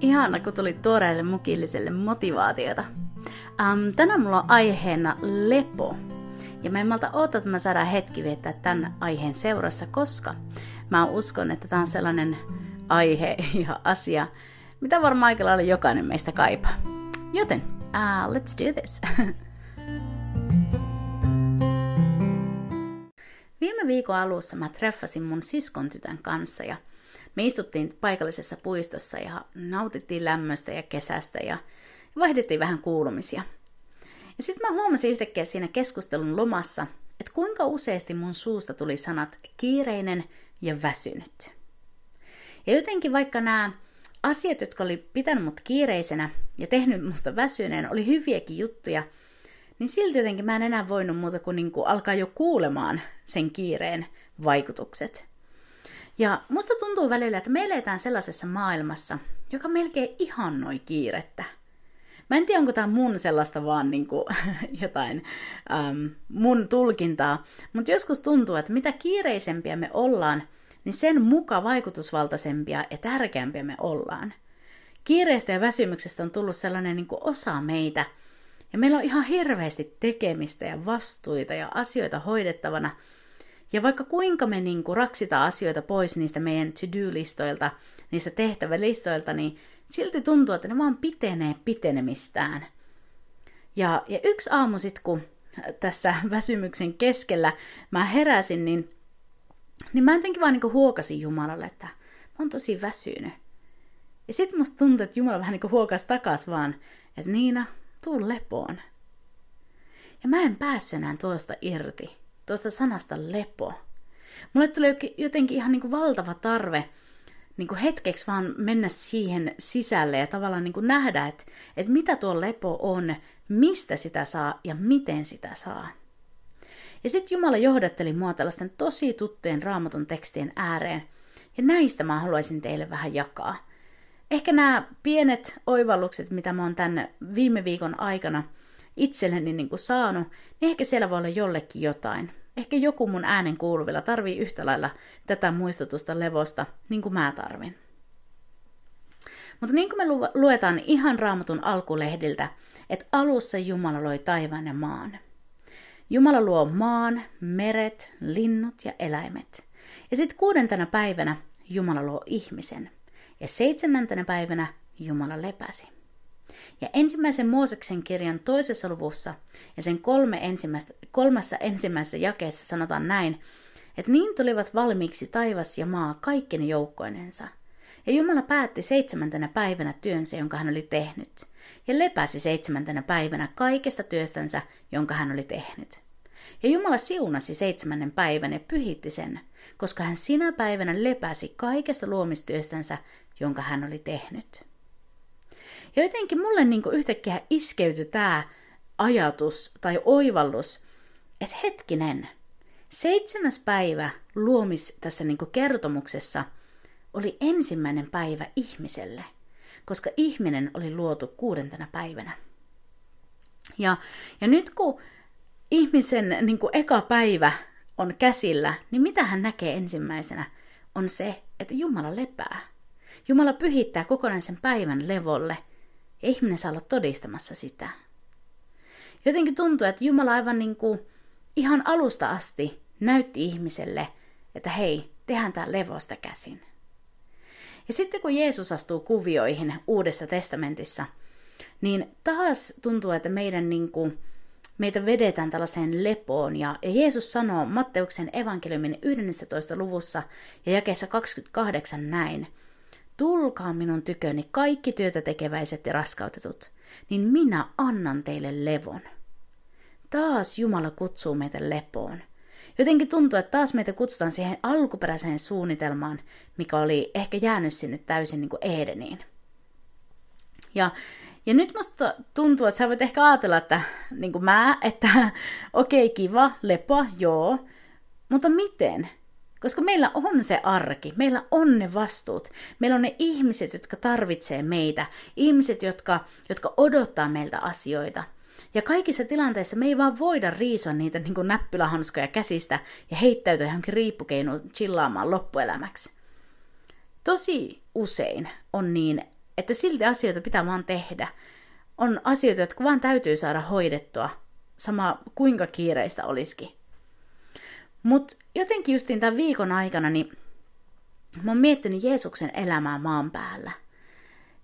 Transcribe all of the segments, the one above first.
Ihana, kun tuli tuoreelle mukilliselle motivaatiota. Um, tänään mulla on aiheena lepo. Ja mä en malta oota, että mä saadaan hetki viettää tämän aiheen seurassa, koska mä uskon, että tämä on sellainen aihe ja asia, mitä varmaan aika lailla jokainen meistä kaipaa. Joten, uh, let's do this. Viime viikon alussa mä treffasin mun siskon tytön kanssa ja me istuttiin paikallisessa puistossa ja nautittiin lämmöstä ja kesästä ja vaihdettiin vähän kuulumisia. Ja sitten mä huomasin yhtäkkiä siinä keskustelun lomassa, että kuinka useasti mun suusta tuli sanat kiireinen ja väsynyt. Ja jotenkin vaikka nämä asiat, jotka oli pitänyt mut kiireisenä ja tehnyt musta väsyneen, oli hyviäkin juttuja, niin silti jotenkin mä en enää voinut muuta kuin, niin kuin alkaa jo kuulemaan sen kiireen vaikutukset. Ja musta tuntuu välillä, että me eletään sellaisessa maailmassa, joka melkein ihannoi kiirettä. Mä en tiedä, onko tämä mun sellaista vaan niin kuin, jotain äm, mun tulkintaa, mutta joskus tuntuu, että mitä kiireisempiä me ollaan, niin sen muka vaikutusvaltaisempia ja tärkeämpiä me ollaan. Kiireestä ja väsymyksestä on tullut sellainen niin kuin osa meitä, ja meillä on ihan hirveästi tekemistä ja vastuita ja asioita hoidettavana – ja vaikka kuinka me niin kuin raksitaan asioita pois niistä meidän to-do-listoilta, niistä tehtävälistoilta, niin silti tuntuu, että ne vaan pitenee pitenemistään. Ja, ja yksi aamu sitten, kun tässä väsymyksen keskellä mä heräsin, niin, niin mä jotenkin vaan niin huokasin Jumalalle, että mä oon tosi väsynyt. Ja sitten musta tuntui, että Jumala vähän niin huokasi takas vaan, että Niina, tuu lepoon. Ja mä en päässyt enää tuosta irti tuosta sanasta lepo. Mulle tuli jotenkin ihan niin kuin valtava tarve niin kuin hetkeksi vaan mennä siihen sisälle ja tavallaan niin kuin nähdä, että, että mitä tuo lepo on, mistä sitä saa ja miten sitä saa. Ja sitten Jumala johdatteli mua tällaisten tosi tuttujen raamatun tekstien ääreen, ja näistä mä haluaisin teille vähän jakaa. Ehkä nämä pienet oivallukset, mitä mä oon tänne viime viikon aikana itselleni niin kuin saanut, niin ehkä siellä voi olla jollekin jotain. Ehkä joku mun äänen kuuluvilla tarvii yhtä lailla tätä muistutusta levosta, niin kuin mä tarvin. Mutta niin kuin me luetaan ihan raamatun alkulehdiltä, että alussa Jumala loi taivaan ja maan. Jumala luo maan, meret, linnut ja eläimet. Ja sitten kuudentena päivänä Jumala luo ihmisen. Ja seitsemäntenä päivänä Jumala lepäsi. Ja ensimmäisen Mooseksen kirjan toisessa luvussa ja sen kolme ensimmäistä, kolmassa ensimmäisessä jakeessa sanotaan näin, että niin tulivat valmiiksi taivas ja maa kaikkine joukkoinensa. Ja Jumala päätti seitsemäntenä päivänä työnsä, jonka hän oli tehnyt, ja lepäsi seitsemäntenä päivänä kaikesta työstänsä, jonka hän oli tehnyt. Ja Jumala siunasi seitsemännen päivän ja pyhitti sen, koska hän sinä päivänä lepäsi kaikesta luomistyöstänsä, jonka hän oli tehnyt. Ja jotenkin mulle niin yhtäkkiä iskeytyi tämä ajatus tai oivallus, että hetkinen, seitsemäs päivä luomis tässä niin kertomuksessa oli ensimmäinen päivä ihmiselle, koska ihminen oli luotu kuudentena päivänä. Ja, ja nyt kun ihmisen niin kuin eka päivä on käsillä, niin mitä hän näkee ensimmäisenä on se, että Jumala lepää. Jumala pyhittää kokonaisen päivän levolle – ja ihminen saa olla todistamassa sitä. Jotenkin tuntuu, että Jumala aivan niin kuin ihan alusta asti näytti ihmiselle, että hei, tehdään tämä levosta käsin. Ja sitten kun Jeesus astuu kuvioihin Uudessa testamentissa, niin taas tuntuu, että meidän niin kuin, meitä vedetään tällaiseen lepoon. Ja, ja Jeesus sanoo Matteuksen evankeliumin 11. luvussa ja jakeessa 28 näin – Tulkaa minun tyköni kaikki työtä tekeväiset ja raskautetut, niin minä annan teille levon. Taas Jumala kutsuu meitä lepoon. Jotenkin tuntuu, että taas meitä kutsutaan siihen alkuperäiseen suunnitelmaan, mikä oli ehkä jäänyt sinne täysin niin kuin Edeniin. Ja, ja nyt musta tuntuu, että sä voit ehkä ajatella, että niin kuin mä, että okei, okay, kiva, lepoa, joo, mutta miten? Koska meillä on se arki, meillä on ne vastuut, meillä on ne ihmiset, jotka tarvitsee meitä, ihmiset, jotka, jotka odottaa meiltä asioita. Ja kaikissa tilanteissa me ei vaan voida riisoa niitä niin kuin näppylähanskoja käsistä ja heittäytyä johonkin riippukeinoon chillaamaan loppuelämäksi. Tosi usein on niin, että silti asioita pitää vaan tehdä. On asioita, jotka vaan täytyy saada hoidettua, sama kuinka kiireistä olisikin. Mutta jotenkin justiin tämän viikon aikana, niin mä oon miettinyt Jeesuksen elämää maan päällä.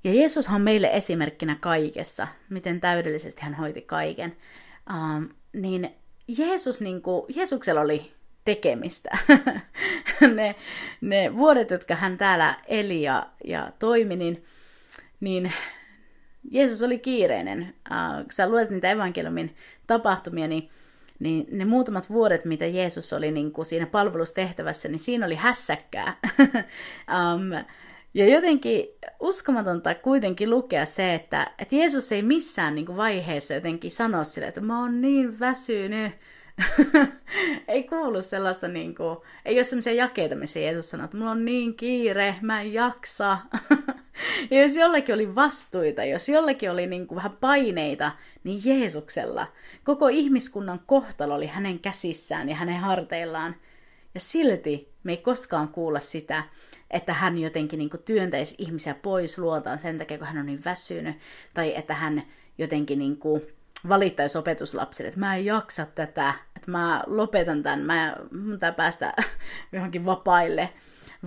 Ja Jeesus on meille esimerkkinä kaikessa, miten täydellisesti hän hoiti kaiken. Um, niin Jeesus, niin kuin, Jeesuksella oli tekemistä. ne, ne vuodet, jotka hän täällä eli ja, ja toimi, niin, niin Jeesus oli kiireinen. Uh, kun sä luet niitä evankeliumin tapahtumia, niin niin ne muutamat vuodet, mitä Jeesus oli niin kuin siinä palvelustehtävässä, niin siinä oli hässäkkää. um, ja jotenkin uskomatonta kuitenkin lukea se, että, että Jeesus ei missään niin kuin vaiheessa jotenkin sano sille, että mä oon niin väsynyt. ei kuulu sellaista, niin kuin, ei ole sellaisia jakeita, missä Jeesus sanoo, että mulla on niin kiire, mä en jaksa. ja jos jollakin oli vastuita, jos jollakin oli niin kuin vähän paineita, niin Jeesuksella koko ihmiskunnan kohtalo oli hänen käsissään ja hänen harteillaan. Ja silti me ei koskaan kuulla sitä, että hän jotenkin niin kuin työntäisi ihmisiä pois luotaan sen takia, kun hän on niin väsynyt, tai että hän jotenkin niin kuin valittaisi opetuslapsille, että mä en jaksa tätä, että mä lopetan tämän, mä pitää päästä johonkin vapaille,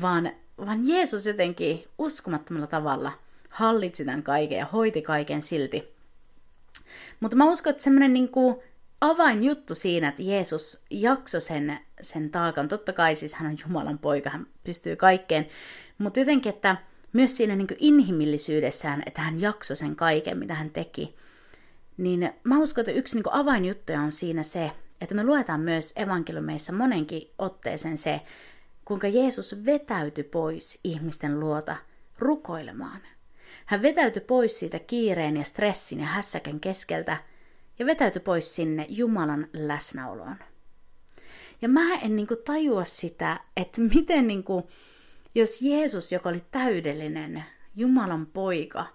vaan, vaan Jeesus jotenkin uskomattomalla tavalla hallitsi tämän kaiken ja hoiti kaiken silti. Mutta mä uskon, että semmoinen niin avainjuttu siinä, että Jeesus jaksoi sen, sen taakan. Totta kai siis hän on Jumalan poika, hän pystyy kaikkeen. Mutta jotenkin, että myös siinä niin inhimillisyydessään, että hän jaksoi sen kaiken, mitä hän teki. Niin mä uskon, että yksi niin avainjuttuja on siinä se, että me luetaan myös evankeliumeissa monenkin otteeseen se, kuinka Jeesus vetäytyi pois ihmisten luota rukoilemaan. Hän vetäytyi pois siitä kiireen ja stressin ja hässäkän keskeltä ja vetäytyi pois sinne Jumalan läsnäoloon. Ja mä en niin kuin, tajua sitä, että miten niin kuin, jos Jeesus, joka oli täydellinen Jumalan poika,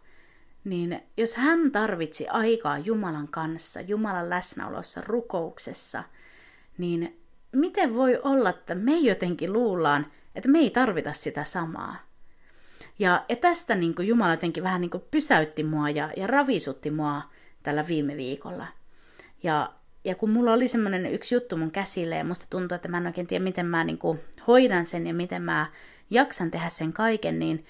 niin jos hän tarvitsi aikaa Jumalan kanssa, Jumalan läsnäolossa, rukouksessa, niin miten voi olla, että me jotenkin luullaan, että me ei tarvita sitä samaa. Ja, ja tästä niin kuin Jumala jotenkin vähän niin kuin pysäytti mua ja, ja ravisutti mua tällä viime viikolla. Ja, ja kun mulla oli semmoinen yksi juttu mun käsille ja musta tuntuu, että mä en oikein tiedä, miten mä niin kuin hoidan sen ja miten mä jaksan tehdä sen kaiken, niin,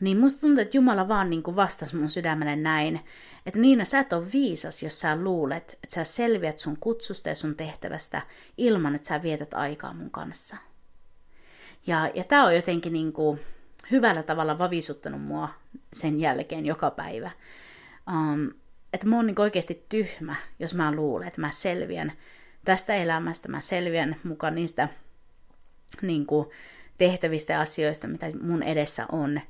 niin musta tuntuu, että Jumala vaan niin kuin vastasi mun sydämelle näin, että Niina, sä et ole viisas, jos sä luulet, että sä selviät sun kutsusta ja sun tehtävästä ilman, että sä vietät aikaa mun kanssa. Ja, ja tää on jotenkin niin kuin hyvällä tavalla vavisuttanut mua sen jälkeen joka päivä. Um, että mä oon niin oikeasti tyhmä, jos mä luulen, että mä selviän tästä elämästä, mä selviän mukaan niistä niin kuin, tehtävistä ja asioista, mitä mun edessä on,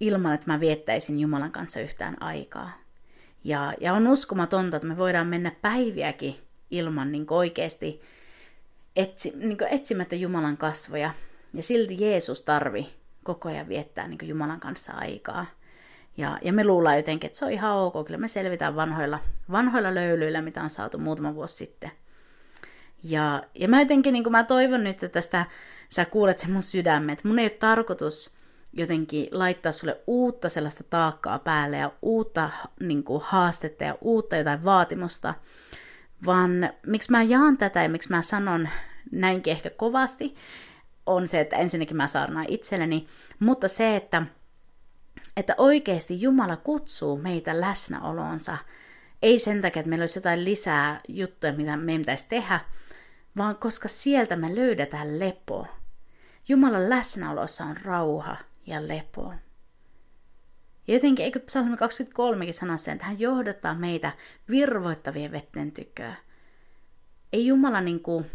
ilman, että mä viettäisin Jumalan kanssa yhtään aikaa. Ja, ja on uskomatonta, että me voidaan mennä päiviäkin ilman niin oikeasti etsi, niin etsimättä Jumalan kasvoja. Ja silti Jeesus tarvi koko ajan viettää niin Jumalan kanssa aikaa. Ja, ja me luullaan jotenkin, että se on ihan ok, kyllä me selvitään vanhoilla, vanhoilla löylyillä, mitä on saatu muutama vuosi sitten. Ja, ja mä jotenkin, niin mä toivon nyt, että tästä sä kuulet sen mun sydämen, että mun ei ole tarkoitus jotenkin laittaa sulle uutta sellaista taakkaa päälle ja uutta niin kuin, haastetta ja uutta jotain vaatimusta, vaan miksi mä jaan tätä ja miksi mä sanon näinkin ehkä kovasti, on se, että ensinnäkin mä saarnaan itselleni, mutta se, että että oikeasti Jumala kutsuu meitä läsnäoloonsa. Ei sen takia, että meillä olisi jotain lisää juttuja, mitä meidän pitäisi tehdä, vaan koska sieltä me löydetään lepo. Jumalan läsnäolossa on rauha ja lepo. Ja jotenkin, eikö psalmi 23 sano sen, että hän johdattaa meitä virvoittavien vetten tyköä. Ei Jumala niin kuin,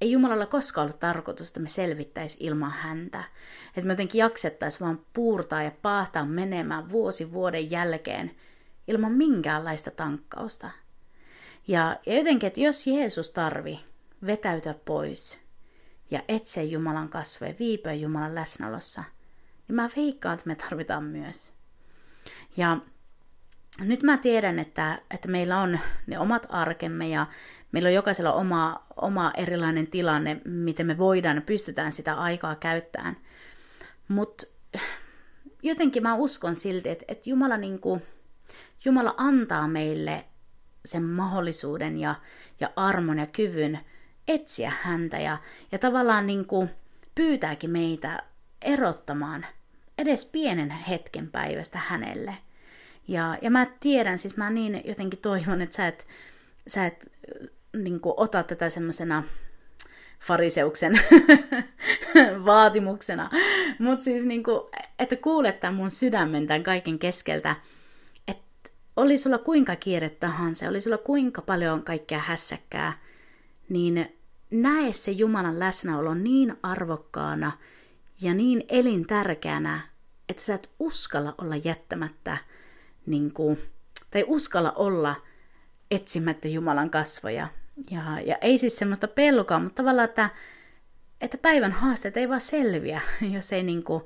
ei Jumalalla koskaan ollut tarkoitus, että me selvittäisi ilman häntä. Että me jotenkin jaksettaisiin vaan puurtaa ja paahtaa menemään vuosi vuoden jälkeen ilman minkäänlaista tankkausta. Ja, ja jotenkin, että jos Jeesus tarvi vetäytyä pois ja etsiä Jumalan kasvoja, viipyä Jumalan läsnäolossa, niin mä veikkaan, että me tarvitaan myös. Ja nyt mä tiedän, että, että meillä on ne omat arkemme ja meillä on jokaisella oma, oma erilainen tilanne, miten me voidaan ja pystytään sitä aikaa käyttämään. Mutta jotenkin mä uskon silti, että, että Jumala, niin kuin, Jumala antaa meille sen mahdollisuuden ja, ja armon ja kyvyn etsiä häntä ja, ja tavallaan niin kuin pyytääkin meitä erottamaan edes pienen hetken päivästä hänelle – ja, ja mä tiedän, siis mä niin jotenkin toivon, että sä et, sä et niin kuin, ota tätä semmoisena fariseuksen vaatimuksena. Mutta siis niin kuin, että kuulet tämän mun sydämen tämän kaiken keskeltä, että oli sulla kuinka kiire tahansa, oli sulla kuinka paljon kaikkea hässäkkää, niin näe se Jumalan läsnäolo niin arvokkaana ja niin elintärkeänä, että sä et uskalla olla jättämättä – niin kuin, tai uskalla olla etsimättä Jumalan kasvoja. Ja, ja ei siis semmoista pelkoa, mutta tavallaan, että, että päivän haasteet ei vaan selviä, jos ei niin kuin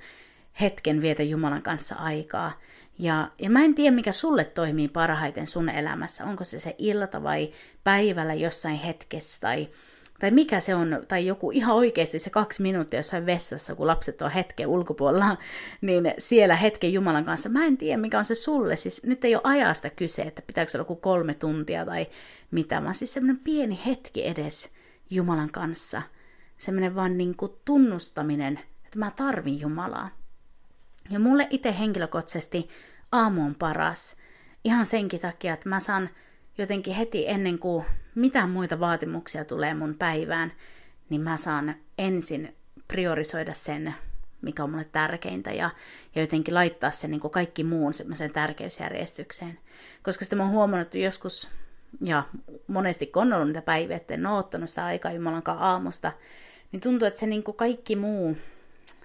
hetken vietä Jumalan kanssa aikaa. Ja, ja mä en tiedä, mikä sulle toimii parhaiten sun elämässä. Onko se se ilta vai päivällä jossain hetkessä tai tai mikä se on, tai joku ihan oikeasti se kaksi minuuttia jossain vessassa, kun lapset on hetken ulkopuolella, niin siellä hetken Jumalan kanssa. Mä en tiedä, mikä on se sulle. Siis nyt ei ole ajasta kyse, että pitääkö se olla joku kolme tuntia tai mitä, vaan siis semmoinen pieni hetki edes Jumalan kanssa. Semmoinen vaan niin kuin tunnustaminen, että mä tarvin Jumalaa. Ja mulle itse henkilökohtaisesti aamu on paras. Ihan senkin takia, että mä saan jotenkin heti ennen kuin mitään muita vaatimuksia tulee mun päivään, niin mä saan ensin priorisoida sen, mikä on mulle tärkeintä, ja, ja jotenkin laittaa sen niin kaikki muun semmoiseen tärkeysjärjestykseen. Koska sitten mä oon huomannut että joskus, ja monesti kun on ollut niitä päiviä, että en ole ottanut sitä aikaa Jumalankaan aamusta, niin tuntuu, että se niin kaikki muu,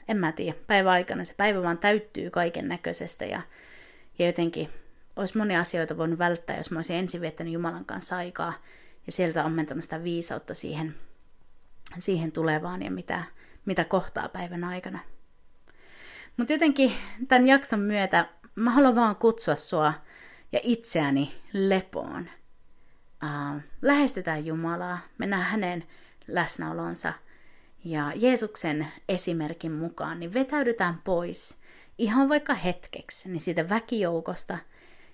en mä tiedä, päivän aikana se päivä vaan täyttyy kaiken näköisestä, ja, ja jotenkin olisi monia asioita voinut välttää, jos mä olisin ensin viettänyt Jumalan kanssa aikaa, ja sieltä ammentanut sitä viisautta siihen, siihen tulevaan ja mitä, mitä kohtaa päivän aikana. Mutta jotenkin tämän jakson myötä mä haluan vaan kutsua sua ja itseäni lepoon. Uh, lähestytään Jumalaa, mennään hänen läsnäolonsa ja Jeesuksen esimerkin mukaan, niin vetäydytään pois ihan vaikka hetkeksi niin siitä väkijoukosta,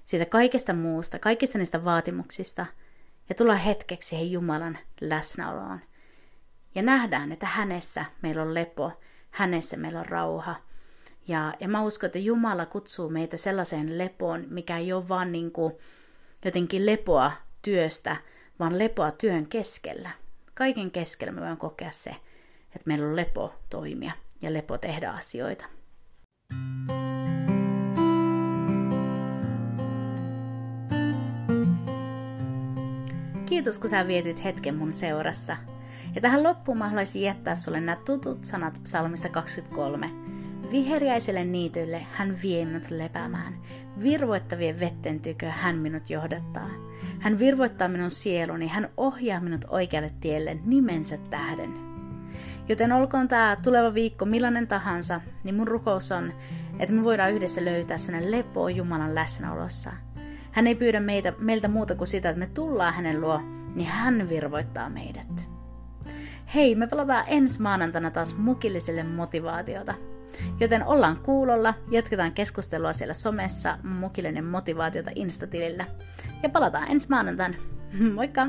siitä kaikesta muusta, kaikista niistä vaatimuksista – ja tulla hetkeksi siihen Jumalan läsnäoloon. Ja nähdään, että hänessä meillä on lepo, hänessä meillä on rauha. Ja, ja mä uskon, että Jumala kutsuu meitä sellaiseen lepoon, mikä ei ole vaan niin kuin jotenkin lepoa työstä, vaan lepoa työn keskellä. Kaiken keskellä me voimme kokea se, että meillä on lepo toimia ja lepo tehdä asioita. Kiitos, kun sä vietit hetken mun seurassa. Ja tähän loppuun mä haluaisin jättää sulle nämä tutut sanat psalmista 23. Viheriäiselle niitylle hän vie minut lepäämään. Virvoittavien vetten tykö hän minut johdattaa. Hän virvoittaa minun sieluni, hän ohjaa minut oikealle tielle nimensä tähden. Joten olkoon tämä tuleva viikko millainen tahansa, niin mun rukous on, että me voidaan yhdessä löytää sellainen lepo Jumalan läsnäolossa – hän ei pyydä meitä, meiltä muuta kuin sitä, että me tullaan hänen luo, niin hän virvoittaa meidät. Hei, me palataan ensi maanantaina taas mukilliselle motivaatiota. Joten ollaan kuulolla, jatketaan keskustelua siellä somessa Mukillinen motivaatiota Instatilillä. Ja palataan ensi maanantaina. Moikka!